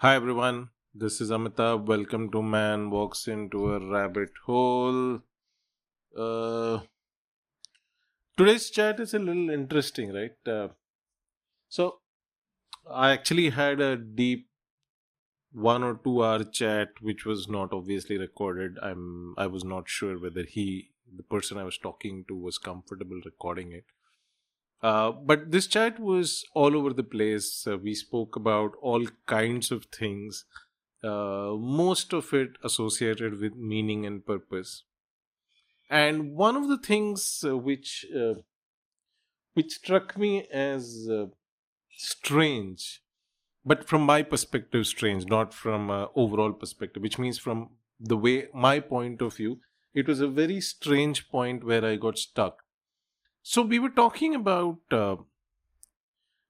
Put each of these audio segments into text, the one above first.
Hi everyone, this is Amitabh. Welcome to Man Walks into a Rabbit Hole. Uh, today's chat is a little interesting, right? Uh, so, I actually had a deep one or two hour chat which was not obviously recorded. I'm I was not sure whether he the person I was talking to was comfortable recording it. Uh, but this chat was all over the place. Uh, we spoke about all kinds of things, uh, most of it associated with meaning and purpose. And one of the things uh, which uh, which struck me as strange, but from my perspective, strange, not from overall perspective, which means from the way my point of view, it was a very strange point where I got stuck so we were talking about uh,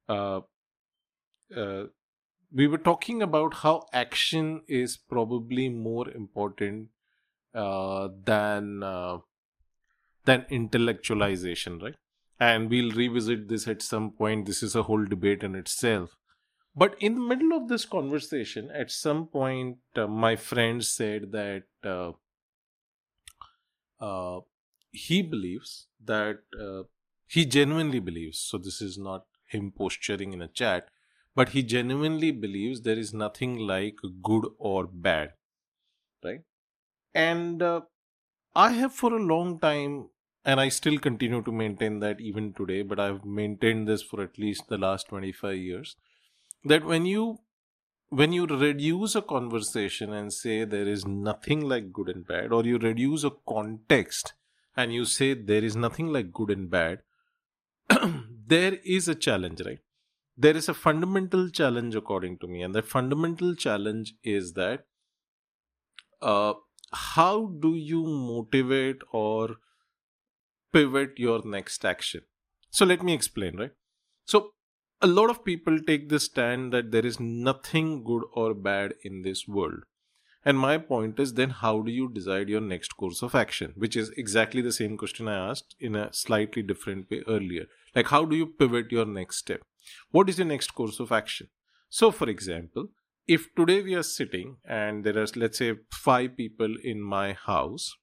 uh, uh, we were talking about how action is probably more important uh, than uh, than intellectualization, right? And we'll revisit this at some point. This is a whole debate in itself. But in the middle of this conversation, at some point, uh, my friend said that he believes that uh, he genuinely believes, so this is not him posturing in a chat, but he genuinely believes there is nothing like good or bad, right? And uh, I have for a long time, and I still continue to maintain that even today, but I've maintained this for at least the last 25 years, that when you when you reduce a conversation and say there is nothing like good and bad, or you reduce a context and you say there is nothing like good and bad, there is a challenge, right? There is a fundamental challenge, according to me, and that fundamental challenge is that uh, how do you motivate or pivot your next action? So, let me explain, right? So, a lot of people take the stand that there is nothing good or bad in this world. And my point is then how do you decide your next course of action? Which is exactly the same question I asked in a slightly different way earlier. Like, how do you pivot your next step? What is your next course of action? So, for example, if today we are sitting and there are, let's say, five people in my house,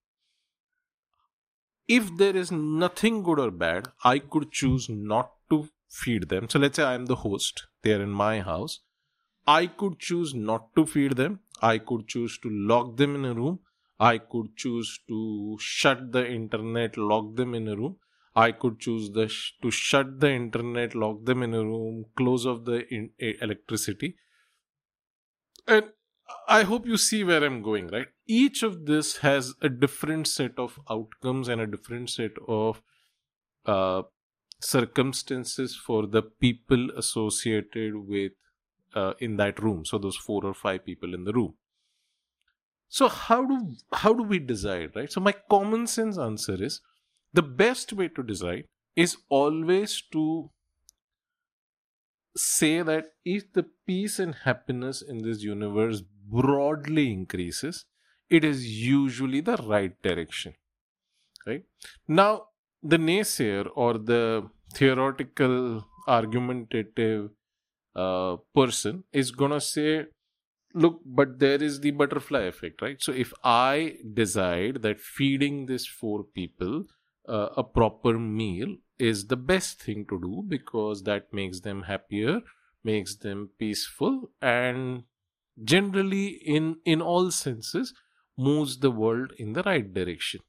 if there is nothing good or bad, I could choose not to feed them. So, let's say I am the host, they are in my house. I could choose not to feed them I could choose to lock them in a room. I could choose to shut the internet, lock them in a room. I could choose the sh- to shut the internet, lock them in a room, close off the in- electricity. And I hope you see where I'm going, right? Each of this has a different set of outcomes and a different set of uh, circumstances for the people associated with uh, in that room. So those four or five people in the room. So how do how do we decide right? So my common sense answer is the best way to decide is always to say that if the peace and happiness in this universe broadly increases it is usually the right direction right? Now the naysayer or the theoretical argumentative uh, person is gonna say look but there is the butterfly effect right? So if i decide that feeding these four people uh, a proper meal is the best thing to do because that makes them happier makes them peaceful and generally in in all senses moves the world in the right direction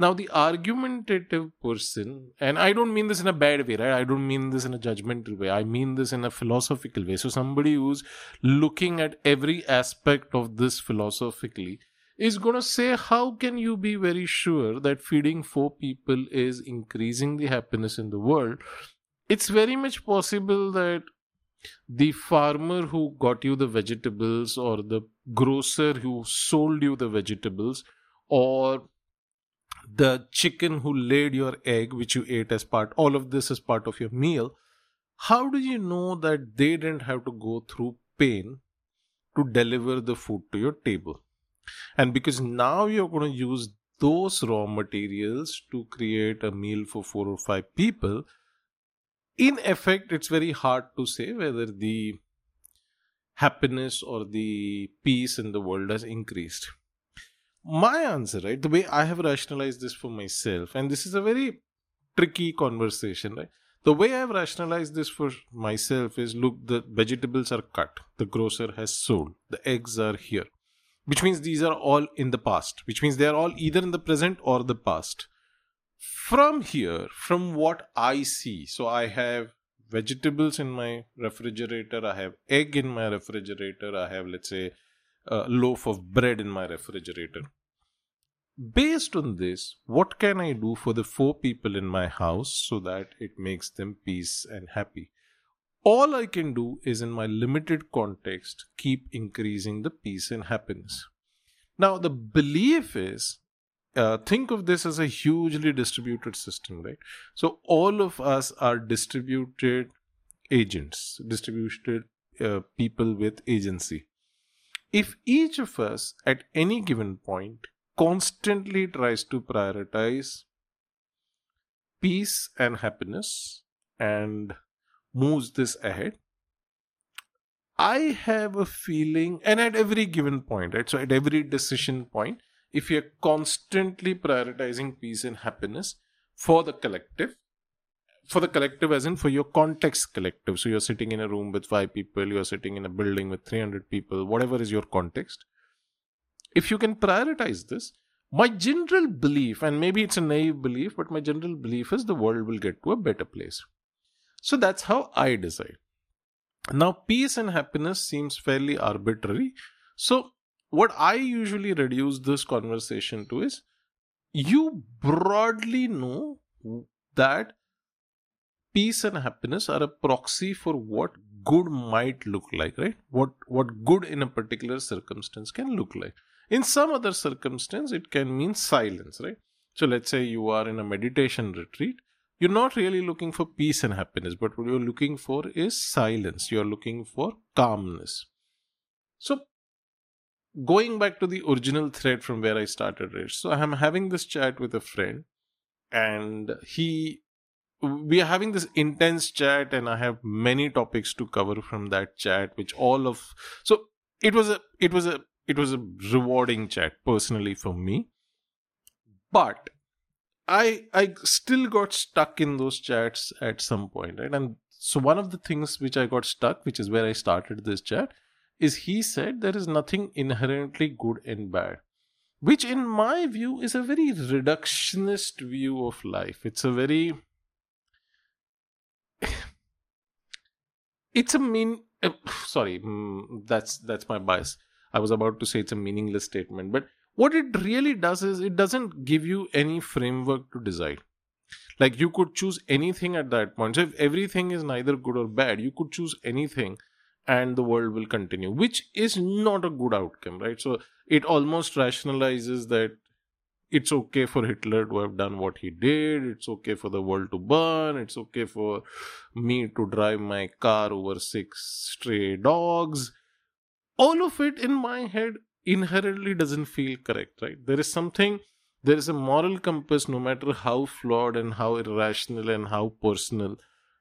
now, the argumentative person, and I don't mean this in a bad way, right? I don't mean this in a judgmental way. I mean this in a philosophical way. So, somebody who's looking at every aspect of this philosophically is going to say, How can you be very sure that feeding four people is increasing the happiness in the world? It's very much possible that the farmer who got you the vegetables, or the grocer who sold you the vegetables, or the chicken who laid your egg, which you ate as part, all of this is part of your meal. How do you know that they didn't have to go through pain to deliver the food to your table? And because now you're going to use those raw materials to create a meal for four or five people, in effect, it's very hard to say whether the happiness or the peace in the world has increased? My answer, right, the way I have rationalized this for myself, and this is a very tricky conversation, right? The way I've rationalized this for myself is look, the vegetables are cut, the grocer has sold, the eggs are here, which means these are all in the past, which means they are all either in the present or the past. From here, from what I see, so I have vegetables in my refrigerator, I have egg in my refrigerator, I have, let's say, a loaf of bread in my refrigerator. Based on this, what can I do for the four people in my house so that it makes them peace and happy? All I can do is, in my limited context, keep increasing the peace and happiness. Now, the belief is uh, think of this as a hugely distributed system, right? So all of us are distributed agents, distributed uh, people with agency. If each of us at any given point constantly tries to prioritize peace and happiness and moves this ahead, I have a feeling, and at every given point, right? So at every decision point, if you're constantly prioritizing peace and happiness for the collective, for the collective as in for your context collective. So you're sitting in a room with five people, you're sitting in a building with 300 people, whatever is your context. If you can prioritize this, my general belief, and maybe it's a naive belief, but my general belief is the world will get to a better place. So that's how I decide. Now, peace and happiness seems fairly arbitrary. So what I usually reduce this conversation to is you broadly know that peace and happiness are a proxy for what good might look like right? What what good in a particular circumstance can look like. In some other circumstance it can mean silence right? So let's say you are in a meditation retreat you're not really looking for peace and happiness but what you're looking for is silence. You're looking for calmness. So going back to the original thread from where I started? So I'm having this chat with a friend, and he, we are having this intense chat, and I have many topics to cover from that chat, which all of, so it was a, it was a, it was a rewarding chat personally for me, but I, I still got stuck in those chats at some point, right? And so one of the things which I got stuck, which is where I started this chat, is he said there is nothing inherently good and bad which in my view is a very reductionist view of life it's a very it's a mean uh, sorry mm, that's that's my bias. I was about to say it's a meaningless statement but what it really does is it doesn't give you any framework to decide. Like you could choose anything at that point. So if everything is neither good or bad you could choose anything and the world will continue, which is not a good outcome, right? So it almost rationalizes that it's okay for Hitler to have done what he did, it's okay for the world to burn, it's okay for me to drive my car over six stray dogs. All of it in my head inherently doesn't feel correct, right? There is something, there is a moral compass, no matter how flawed and how irrational and how personal,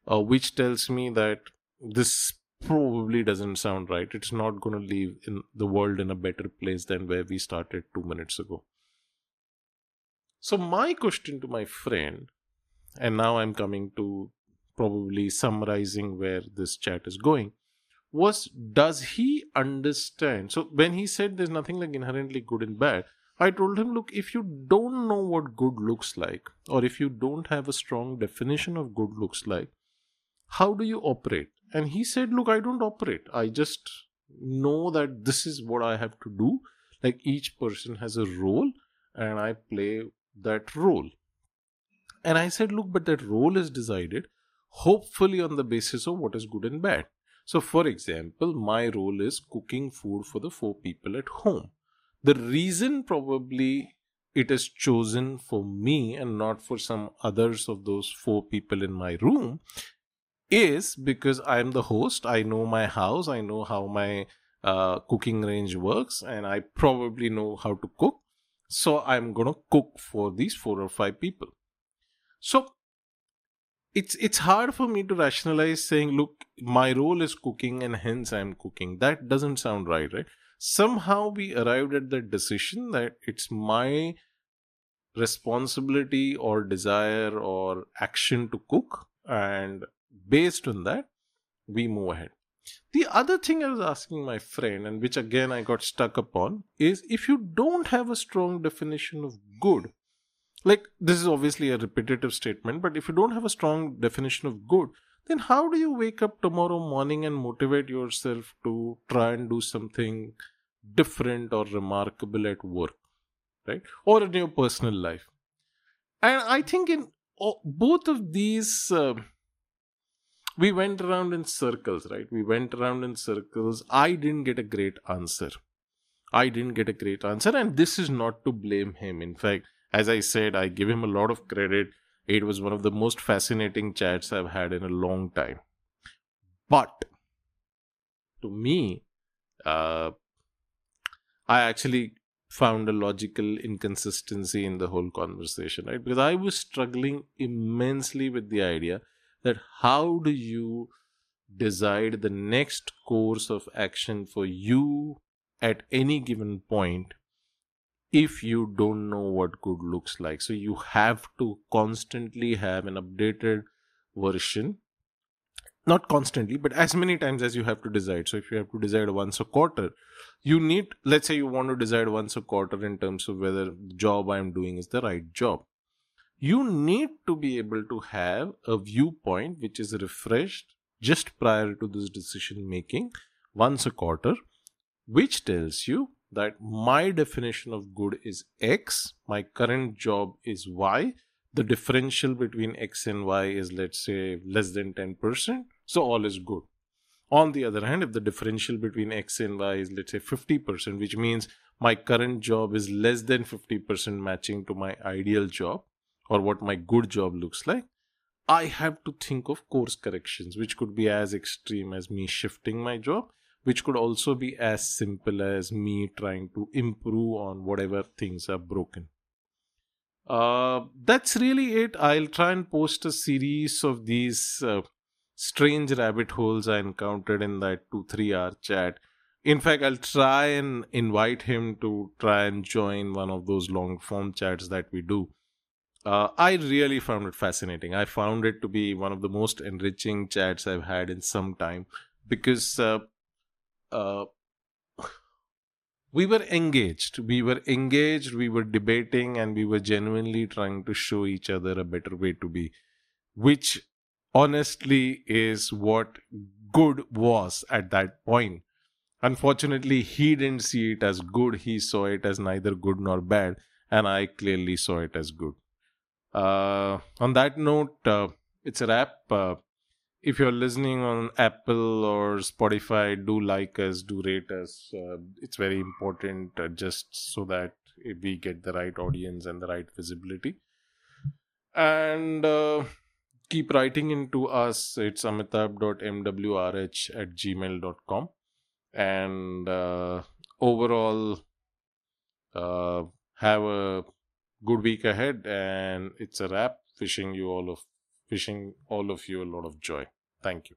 uh, which tells me that this probably doesn't sound right. It's not going to leave in the world in a better place than where we started two minutes ago. So, my question to my friend, and now I'm coming to probably summarizing where this chat is going, was does he understand? So, when he said there's nothing like inherently good and bad, I told him, look, if you don't know what good looks like, or if you don't have a strong definition of good looks like, how do you operate? And he said, Look, I don't operate. I just know that this is what I have to do. Like each person has a role, and I play that role. And I said, Look, but that role is decided hopefully on the basis of what is good and bad. So, for example, my role is cooking food for the four people at home. The reason probably it is chosen for me and not for some others of those four people in my room is because I'm the host. I know my house. I know how my uh, cooking range works, and I probably know how to cook. So I'm gonna cook for these four or five people. So it's it's hard for me to rationalize saying look my role is cooking and hence i'm cooking. That doesn't sound right right? Somehow we arrived at the decision that it's my responsibility or desire or action to cook and based on that we move ahead the other thing i was asking my friend and which again i got stuck upon is if you don't have a strong definition of good like this is obviously a repetitive statement but if you don't have a strong definition of good then how do you wake up tomorrow morning and motivate yourself to try and do something different or remarkable at work right? Or in your personal life? And i think in both of these uh, we went around in circles right we went around in circles i didn't get a great answer i didn't get a great answer and this is not to blame him in fact as I said, I give him a lot of credit. It was one of the most fascinating chats I've had in a long time. But to me, uh, I actually found a logical inconsistency in the whole conversation, right? Because I was struggling immensely with the idea that how do you decide the next course of action for you at any given point if you don't know what good looks like. So you have to constantly have an updated version. Not constantly, but as many times as you have to decide. So if you have to decide once a quarter, you need, let's say you want to decide once a quarter in terms of whether the job I'm doing is the right job. You need to be able to have a viewpoint which is refreshed just prior to this decision making once a quarter, which tells you that my definition of good is X, my current job is Y, the differential between X and Y is, let's say, less than 10%, so all is good. On the other hand, if the differential between X and Y is, let's say, 50%, which means my current job is less than 50% matching to my ideal job or what my good job looks like, I have to think of course corrections, which could be as extreme as me shifting my job which could also be as simple as me trying to improve on whatever things are broken. Uh, that's really it. I'll try and post a series of these uh, strange rabbit holes I encountered in that two, three hour chat. In fact, I'll try and invite him to try and join one of those long form chats that we do. Uh, I really found it fascinating. I found it to be one of the most enriching chats I've had in some time because uh, uh, we were engaged. We were engaged, we were debating, and we were genuinely trying to show each other a better way to be, which honestly is what good was at that point. Unfortunately, he didn't see it as good, he saw it as neither good nor bad, and I clearly saw it as good. Uh, on that note, uh, it's a wrap. Uh, if you're listening on Apple or Spotify, do like us, do rate us. Uh, it's very important uh, just so that we get the right audience and the right visibility. And uh, keep writing into us. It's amitabh.mwrh at gmail.com. And overall, have a good week ahead. And it's a wrap. Wishing you all of wishing all of you a lot of joy. Thank you.